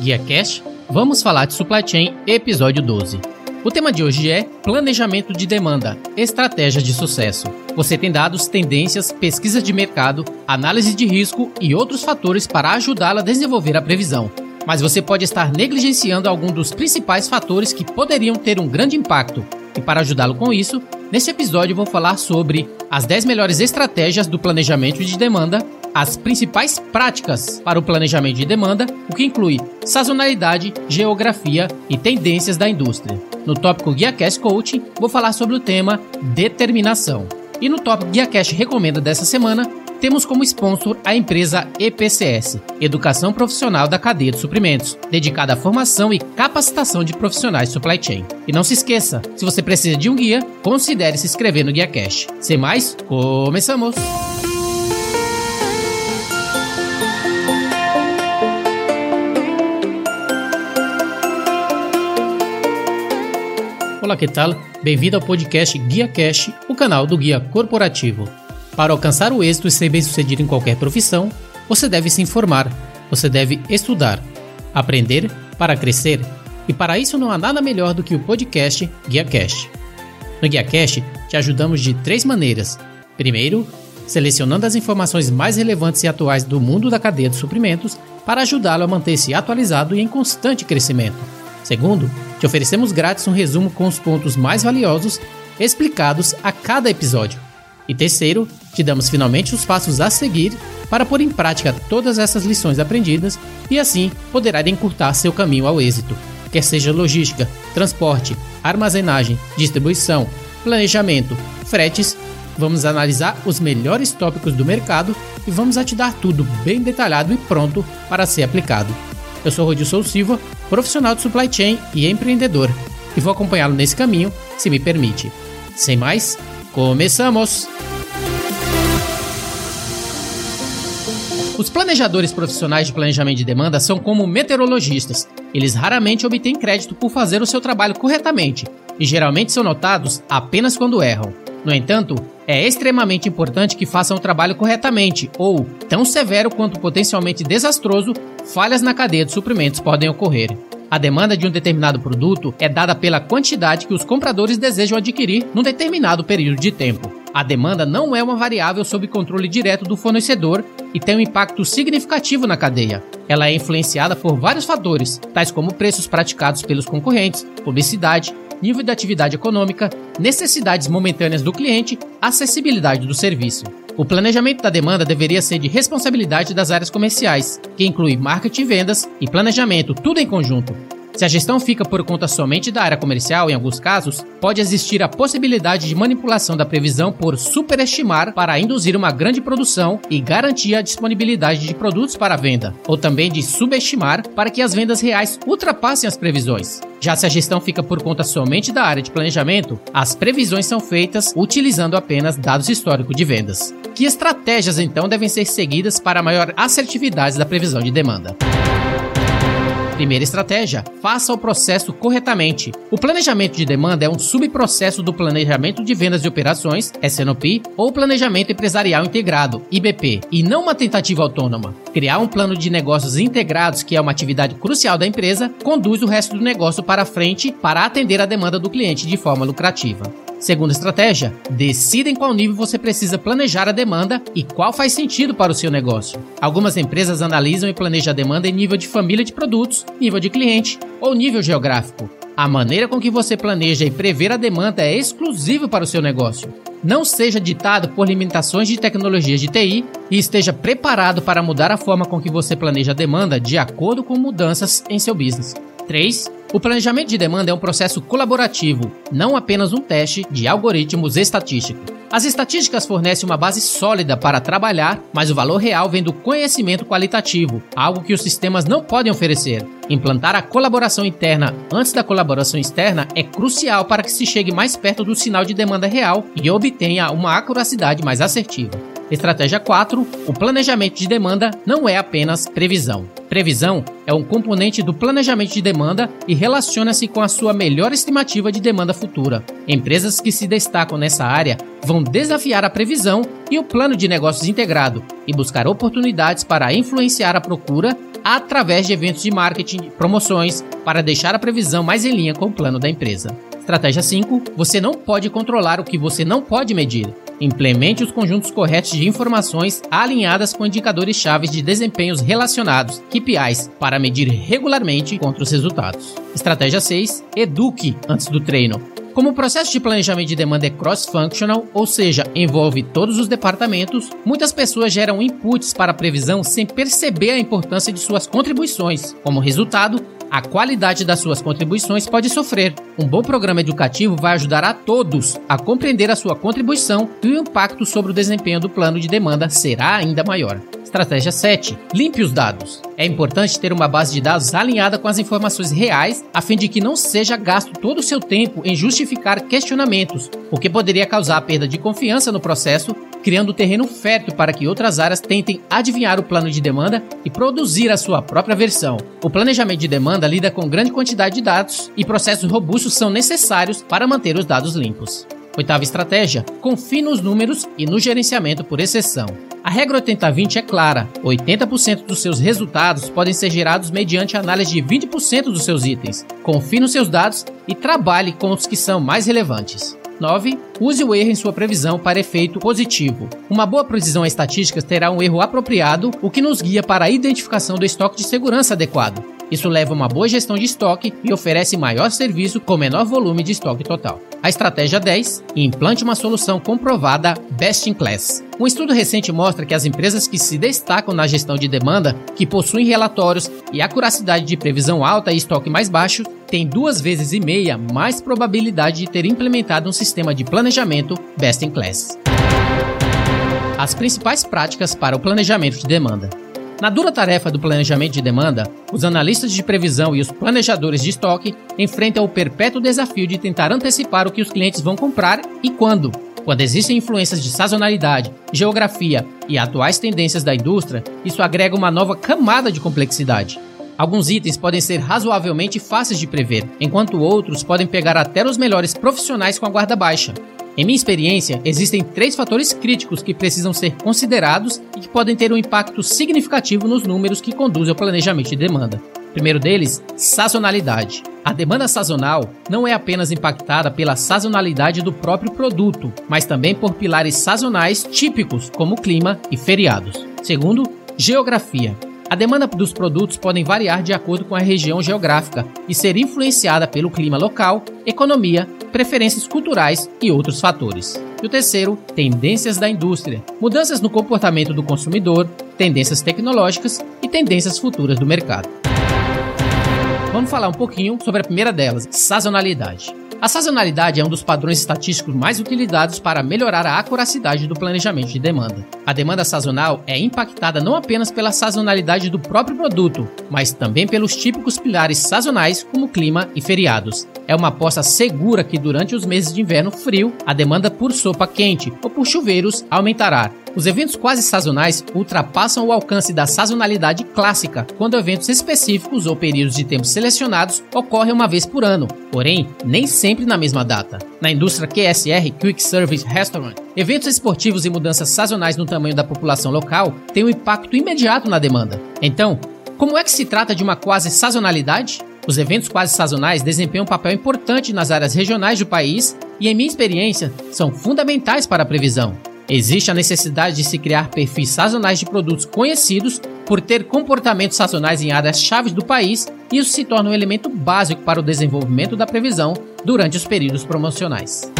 Guia Cash, vamos falar de Supply Chain, episódio 12. O tema de hoje é Planejamento de Demanda, Estratégia de Sucesso. Você tem dados, tendências, pesquisas de mercado, análise de risco e outros fatores para ajudá-la a desenvolver a previsão. Mas você pode estar negligenciando algum dos principais fatores que poderiam ter um grande impacto. E para ajudá-lo com isso, nesse episódio vou falar sobre as 10 melhores estratégias do planejamento de demanda as principais práticas para o planejamento de demanda, o que inclui sazonalidade, geografia e tendências da indústria. No tópico Guia Cash Coaching, vou falar sobre o tema determinação. E no tópico Guia Cash Recomenda dessa semana, temos como sponsor a empresa EPCS, Educação Profissional da Cadeia de Suprimentos, dedicada à formação e capacitação de profissionais supply chain. E não se esqueça, se você precisa de um guia, considere se inscrever no Guia Cash. Sem mais, começamos! Olá, que tal? Bem-vindo ao podcast Guia Cash, o canal do Guia Corporativo. Para alcançar o êxito e ser bem-sucedido em qualquer profissão, você deve se informar, você deve estudar, aprender para crescer, e para isso não há nada melhor do que o podcast Guia Cash. No Guia Cash, te ajudamos de três maneiras. Primeiro, selecionando as informações mais relevantes e atuais do mundo da cadeia de suprimentos para ajudá-lo a manter-se atualizado e em constante crescimento. Segundo, te oferecemos grátis um resumo com os pontos mais valiosos explicados a cada episódio. E terceiro, te damos finalmente os passos a seguir para pôr em prática todas essas lições aprendidas e assim poderá encurtar seu caminho ao êxito, quer seja logística, transporte, armazenagem, distribuição, planejamento, fretes. Vamos analisar os melhores tópicos do mercado e vamos a te dar tudo bem detalhado e pronto para ser aplicado. Eu sou Rodilson Silva, profissional de supply chain e empreendedor, e vou acompanhá-lo nesse caminho, se me permite. Sem mais, começamos! Os planejadores profissionais de planejamento de demanda são como meteorologistas. Eles raramente obtêm crédito por fazer o seu trabalho corretamente e geralmente são notados apenas quando erram. No entanto, é extremamente importante que façam o trabalho corretamente ou, tão severo quanto potencialmente desastroso, falhas na cadeia de suprimentos podem ocorrer. A demanda de um determinado produto é dada pela quantidade que os compradores desejam adquirir num determinado período de tempo. A demanda não é uma variável sob controle direto do fornecedor e tem um impacto significativo na cadeia. Ela é influenciada por vários fatores, tais como preços praticados pelos concorrentes, publicidade, nível de atividade econômica, necessidades momentâneas do cliente, acessibilidade do serviço. O planejamento da demanda deveria ser de responsabilidade das áreas comerciais, que inclui marketing e vendas e planejamento, tudo em conjunto. Se a gestão fica por conta somente da área comercial, em alguns casos, pode existir a possibilidade de manipulação da previsão por superestimar para induzir uma grande produção e garantir a disponibilidade de produtos para venda, ou também de subestimar para que as vendas reais ultrapassem as previsões. Já se a gestão fica por conta somente da área de planejamento, as previsões são feitas utilizando apenas dados históricos de vendas. Que estratégias então devem ser seguidas para maior assertividade da previsão de demanda? Primeira estratégia: faça o processo corretamente. O planejamento de demanda é um subprocesso do planejamento de vendas de operações, SNOP, ou planejamento empresarial integrado, IBP, e não uma tentativa autônoma. Criar um plano de negócios integrados, que é uma atividade crucial da empresa, conduz o resto do negócio para frente para atender a demanda do cliente de forma lucrativa. Segunda estratégia: decida em qual nível você precisa planejar a demanda e qual faz sentido para o seu negócio. Algumas empresas analisam e planejam a demanda em nível de família de produtos, nível de cliente ou nível geográfico. A maneira com que você planeja e prever a demanda é exclusiva para o seu negócio. Não seja ditado por limitações de tecnologias de TI e esteja preparado para mudar a forma com que você planeja a demanda de acordo com mudanças em seu business. 3. O planejamento de demanda é um processo colaborativo, não apenas um teste de algoritmos estatísticos. As estatísticas fornecem uma base sólida para trabalhar, mas o valor real vem do conhecimento qualitativo, algo que os sistemas não podem oferecer. Implantar a colaboração interna antes da colaboração externa é crucial para que se chegue mais perto do sinal de demanda real e obtenha uma acuracidade mais assertiva. Estratégia 4: o planejamento de demanda não é apenas previsão. Previsão é um componente do planejamento de demanda e relaciona-se com a sua melhor estimativa de demanda futura. Empresas que se destacam nessa área vão desafiar a previsão e o plano de negócios integrado e buscar oportunidades para influenciar a procura, através de eventos de marketing, promoções, para deixar a previsão mais em linha com o plano da empresa. Estratégia 5. Você não pode controlar o que você não pode medir. Implemente os conjuntos corretos de informações alinhadas com indicadores chaves de desempenhos relacionados, KPIs, para medir regularmente contra os resultados. Estratégia 6. Eduque antes do treino. Como o processo de planejamento de demanda é cross-functional, ou seja, envolve todos os departamentos, muitas pessoas geram inputs para a previsão sem perceber a importância de suas contribuições. Como resultado, a qualidade das suas contribuições pode sofrer. Um bom programa educativo vai ajudar a todos a compreender a sua contribuição e o impacto sobre o desempenho do plano de demanda será ainda maior. Estratégia 7. Limpe os dados. É importante ter uma base de dados alinhada com as informações reais, a fim de que não seja gasto todo o seu tempo em justificar questionamentos, o que poderia causar perda de confiança no processo criando terreno fértil para que outras áreas tentem adivinhar o plano de demanda e produzir a sua própria versão. O planejamento de demanda lida com grande quantidade de dados e processos robustos são necessários para manter os dados limpos. Oitava estratégia: confie nos números e no gerenciamento por exceção. A regra 80-20 é clara: 80% dos seus resultados podem ser gerados mediante análise de 20% dos seus itens. Confie nos seus dados e trabalhe com os que são mais relevantes. 9. Use o erro em sua previsão para efeito positivo. Uma boa previsão estatística terá um erro apropriado, o que nos guia para a identificação do estoque de segurança adequado. Isso leva a uma boa gestão de estoque e oferece maior serviço com menor volume de estoque total. A estratégia 10: implante uma solução comprovada best in class. Um estudo recente mostra que as empresas que se destacam na gestão de demanda, que possuem relatórios e acuracidade de previsão alta e estoque mais baixo, têm duas vezes e meia mais probabilidade de ter implementado um sistema de planejamento best in class. As principais práticas para o planejamento de demanda. Na dura tarefa do planejamento de demanda, os analistas de previsão e os planejadores de estoque enfrentam o perpétuo desafio de tentar antecipar o que os clientes vão comprar e quando. Quando existem influências de sazonalidade, geografia e atuais tendências da indústria, isso agrega uma nova camada de complexidade. Alguns itens podem ser razoavelmente fáceis de prever, enquanto outros podem pegar até os melhores profissionais com a guarda baixa. Em minha experiência, existem três fatores críticos que precisam ser considerados e que podem ter um impacto significativo nos números que conduzem ao planejamento de demanda. primeiro deles, sazonalidade. A demanda sazonal não é apenas impactada pela sazonalidade do próprio produto, mas também por pilares sazonais típicos, como clima e feriados. Segundo, geografia. A demanda dos produtos podem variar de acordo com a região geográfica e ser influenciada pelo clima local, economia, preferências culturais e outros fatores. E o terceiro, tendências da indústria, mudanças no comportamento do consumidor, tendências tecnológicas e tendências futuras do mercado. Vamos falar um pouquinho sobre a primeira delas, sazonalidade. A sazonalidade é um dos padrões estatísticos mais utilizados para melhorar a acuracidade do planejamento de demanda. A demanda sazonal é impactada não apenas pela sazonalidade do próprio produto, mas também pelos típicos pilares sazonais como clima e feriados. É uma aposta segura que durante os meses de inverno frio, a demanda por sopa quente ou por chuveiros aumentará, os eventos quase sazonais ultrapassam o alcance da sazonalidade clássica, quando eventos específicos ou períodos de tempo selecionados ocorrem uma vez por ano, porém, nem sempre na mesma data. Na indústria QSR, Quick Service Restaurant, eventos esportivos e mudanças sazonais no tamanho da população local têm um impacto imediato na demanda. Então, como é que se trata de uma quase sazonalidade? Os eventos quase sazonais desempenham um papel importante nas áreas regionais do país e, em minha experiência, são fundamentais para a previsão. Existe a necessidade de se criar perfis sazonais de produtos conhecidos por ter comportamentos sazonais em áreas chaves do país, e isso se torna um elemento básico para o desenvolvimento da previsão durante os períodos promocionais.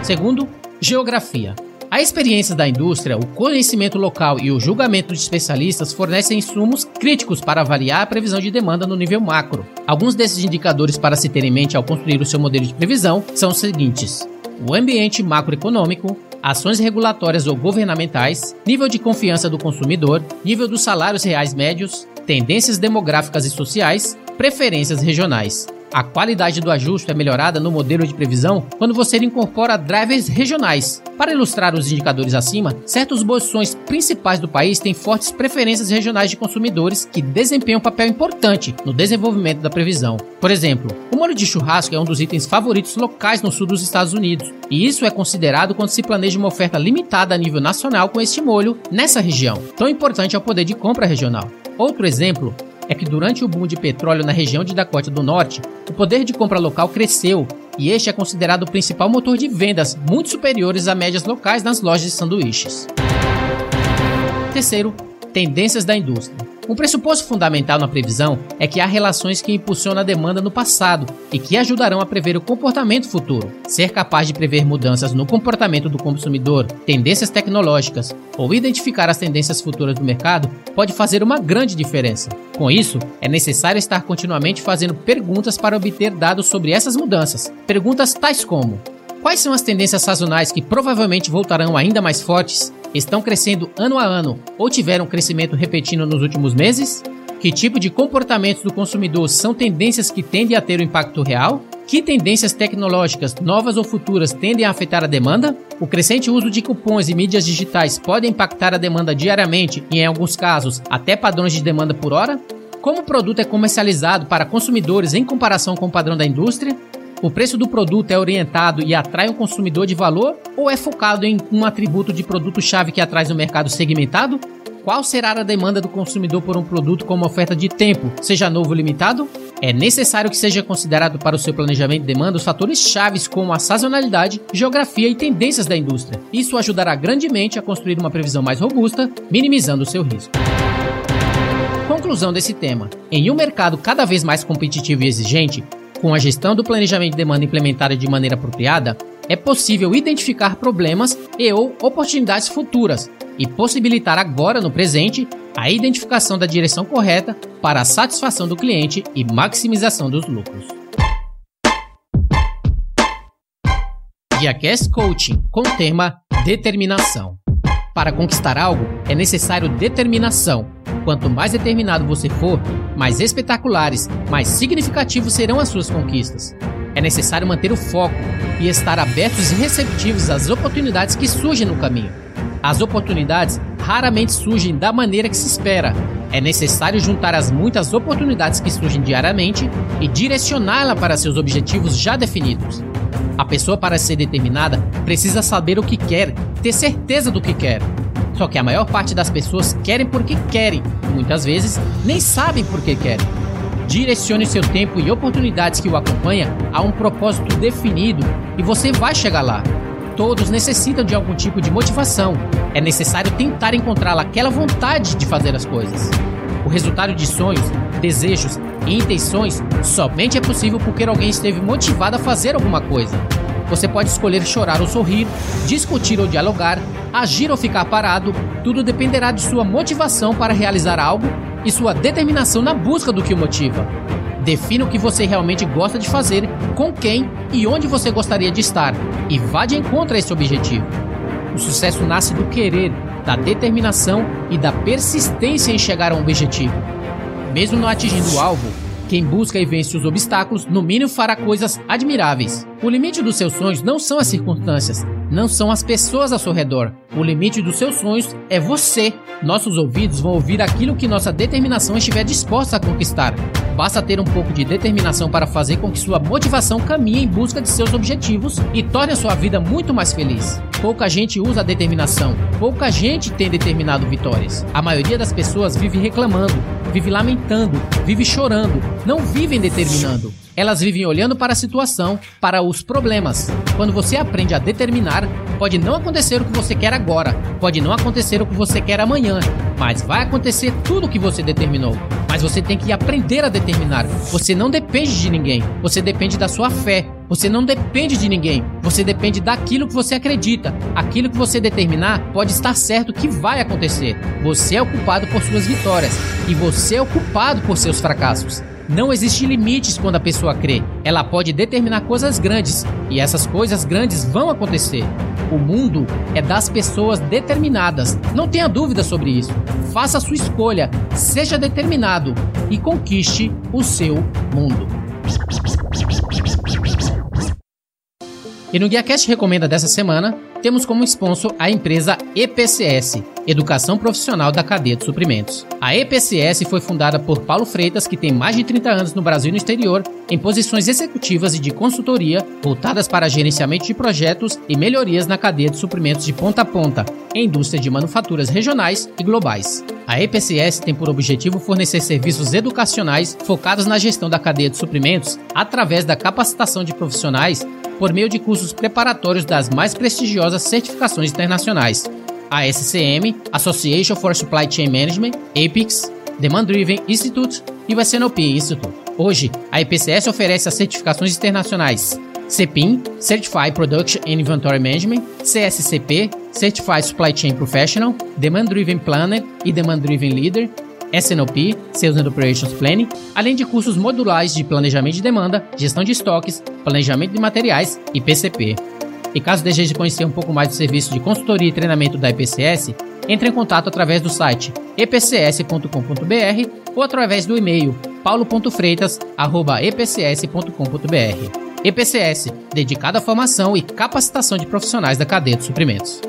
Segundo, geografia. A experiência da indústria, o conhecimento local e o julgamento de especialistas fornecem insumos críticos para avaliar a previsão de demanda no nível macro. Alguns desses indicadores para se ter em mente ao construir o seu modelo de previsão são os seguintes: o ambiente macroeconômico, ações regulatórias ou governamentais, nível de confiança do consumidor, nível dos salários reais médios, tendências demográficas e sociais, preferências regionais. A qualidade do ajuste é melhorada no modelo de previsão quando você incorpora drivers regionais. Para ilustrar os indicadores acima, certas bolsões principais do país têm fortes preferências regionais de consumidores que desempenham um papel importante no desenvolvimento da previsão. Por exemplo, o molho de churrasco é um dos itens favoritos locais no sul dos Estados Unidos, e isso é considerado quando se planeja uma oferta limitada a nível nacional com este molho nessa região, tão importante ao poder de compra regional. Outro exemplo é que durante o boom de petróleo na região de Dakota do Norte, o poder de compra local cresceu e este é considerado o principal motor de vendas, muito superiores a médias locais nas lojas de sanduíches. Terceiro, tendências da indústria. Um pressuposto fundamental na previsão é que há relações que impulsionam a demanda no passado e que ajudarão a prever o comportamento futuro. Ser capaz de prever mudanças no comportamento do consumidor, tendências tecnológicas ou identificar as tendências futuras do mercado pode fazer uma grande diferença. Com isso, é necessário estar continuamente fazendo perguntas para obter dados sobre essas mudanças. Perguntas tais como: Quais são as tendências sazonais que provavelmente voltarão ainda mais fortes? Estão crescendo ano a ano ou tiveram crescimento repetindo nos últimos meses? Que tipo de comportamentos do consumidor são tendências que tendem a ter um impacto real? Que tendências tecnológicas, novas ou futuras, tendem a afetar a demanda? O crescente uso de cupons e mídias digitais pode impactar a demanda diariamente e, em alguns casos, até padrões de demanda por hora? Como o produto é comercializado para consumidores em comparação com o padrão da indústria? O preço do produto é orientado e atrai um consumidor de valor ou é focado em um atributo de produto-chave que atrai no mercado segmentado? Qual será a demanda do consumidor por um produto com uma oferta de tempo, seja novo ou limitado? É necessário que seja considerado para o seu planejamento de demanda os fatores chaves como a sazonalidade, geografia e tendências da indústria. Isso ajudará grandemente a construir uma previsão mais robusta, minimizando o seu risco. Conclusão desse tema: em um mercado cada vez mais competitivo e exigente, com a gestão do planejamento de demanda implementada de maneira apropriada, é possível identificar problemas e ou oportunidades futuras e possibilitar agora no presente a identificação da direção correta para a satisfação do cliente e maximização dos lucros. GuiaCast Coaching com o tema Determinação. Para conquistar algo é necessário determinação Quanto mais determinado você for, mais espetaculares, mais significativos serão as suas conquistas. É necessário manter o foco e estar abertos e receptivos às oportunidades que surgem no caminho. As oportunidades raramente surgem da maneira que se espera. É necessário juntar as muitas oportunidades que surgem diariamente e direcioná-la para seus objetivos já definidos. A pessoa, para ser determinada, precisa saber o que quer, ter certeza do que quer só que a maior parte das pessoas querem porque querem, e muitas vezes nem sabem por que querem. Direcione seu tempo e oportunidades que o acompanham a um propósito definido e você vai chegar lá. Todos necessitam de algum tipo de motivação. É necessário tentar encontrar aquela vontade de fazer as coisas. O resultado de sonhos, desejos e intenções somente é possível porque alguém esteve motivado a fazer alguma coisa. Você pode escolher chorar ou sorrir, discutir ou dialogar, agir ou ficar parado, tudo dependerá de sua motivação para realizar algo e sua determinação na busca do que o motiva. Defina o que você realmente gosta de fazer, com quem e onde você gostaria de estar, e vá de encontro a esse objetivo. O sucesso nasce do querer, da determinação e da persistência em chegar a um objetivo. Mesmo não atingindo o alvo, quem busca e vence os obstáculos, no mínimo fará coisas admiráveis. O limite dos seus sonhos não são as circunstâncias, não são as pessoas ao seu redor. O limite dos seus sonhos é você. Nossos ouvidos vão ouvir aquilo que nossa determinação estiver disposta a conquistar. Basta ter um pouco de determinação para fazer com que sua motivação caminhe em busca de seus objetivos e torne a sua vida muito mais feliz. Pouca gente usa determinação, pouca gente tem determinado vitórias. A maioria das pessoas vive reclamando, vive lamentando, vive chorando, não vivem determinando. Elas vivem olhando para a situação, para os problemas. Quando você aprende a determinar, pode não acontecer o que você quer agora, pode não acontecer o que você quer amanhã, mas vai acontecer tudo o que você determinou. Mas você tem que aprender a determinar. Você não depende de ninguém, você depende da sua fé. Você não depende de ninguém, você depende daquilo que você acredita. Aquilo que você determinar pode estar certo que vai acontecer. Você é o culpado por suas vitórias e você é o culpado por seus fracassos. Não existem limites quando a pessoa crê. Ela pode determinar coisas grandes e essas coisas grandes vão acontecer. O mundo é das pessoas determinadas. Não tenha dúvida sobre isso. Faça a sua escolha, seja determinado e conquiste o seu mundo. E no GuiaCast Recomenda dessa semana, temos como sponsor a empresa EPCS, Educação Profissional da Cadeia de Suprimentos. A EPCS foi fundada por Paulo Freitas, que tem mais de 30 anos no Brasil e no exterior, em posições executivas e de consultoria voltadas para gerenciamento de projetos e melhorias na cadeia de suprimentos de ponta a ponta, em indústria de manufaturas regionais e globais. A EPCS tem por objetivo fornecer serviços educacionais focados na gestão da cadeia de suprimentos através da capacitação de profissionais por meio de cursos preparatórios das mais prestigiosas certificações internacionais, a SCM, Association for Supply Chain Management, APIX, Demand Driven Institute e o SNOP Institute. Hoje, a IPCS oferece as certificações internacionais CPIM, Certified Production and Inventory Management, CSCP, Certified Supply Chain Professional, Demand Driven Planner e Demand Driven Leader, SNOP, Sales and Operations Planning, além de cursos modulares de planejamento de demanda, gestão de estoques, planejamento de materiais e PCP. E caso deseje conhecer um pouco mais do serviço de consultoria e treinamento da EPCS, entre em contato através do site epcs.com.br ou através do e-mail paulo.freitas@epcs.com.br. EPCS, dedicado à formação e capacitação de profissionais da cadeia de suprimentos.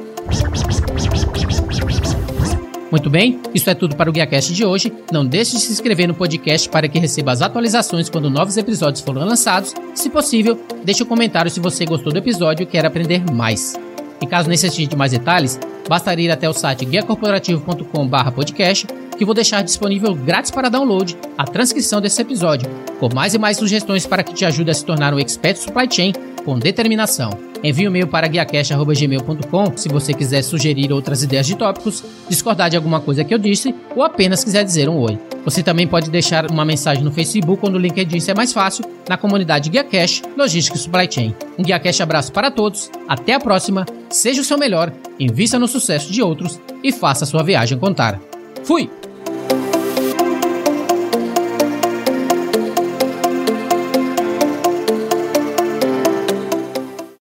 Muito bem, isso é tudo para o GuiaCast de hoje. Não deixe de se inscrever no podcast para que receba as atualizações quando novos episódios forem lançados. Se possível, deixe um comentário se você gostou do episódio e quer aprender mais. E caso necessite de mais detalhes, basta ir até o site guiacorporativo.com/podcast, que vou deixar disponível grátis para download a transcrição desse episódio, com mais e mais sugestões para que te ajude a se tornar um expert supply chain com determinação. Envie um e-mail para guiacast.gmail.com se você quiser sugerir outras ideias de tópicos, discordar de alguma coisa que eu disse ou apenas quiser dizer um oi. Você também pode deixar uma mensagem no Facebook ou no LinkedIn se é mais fácil, na comunidade GuiaCast Logística e Supply Chain. Um GuiaCast abraço para todos, até a próxima, seja o seu melhor, invista no sucesso de outros e faça sua viagem contar. Fui!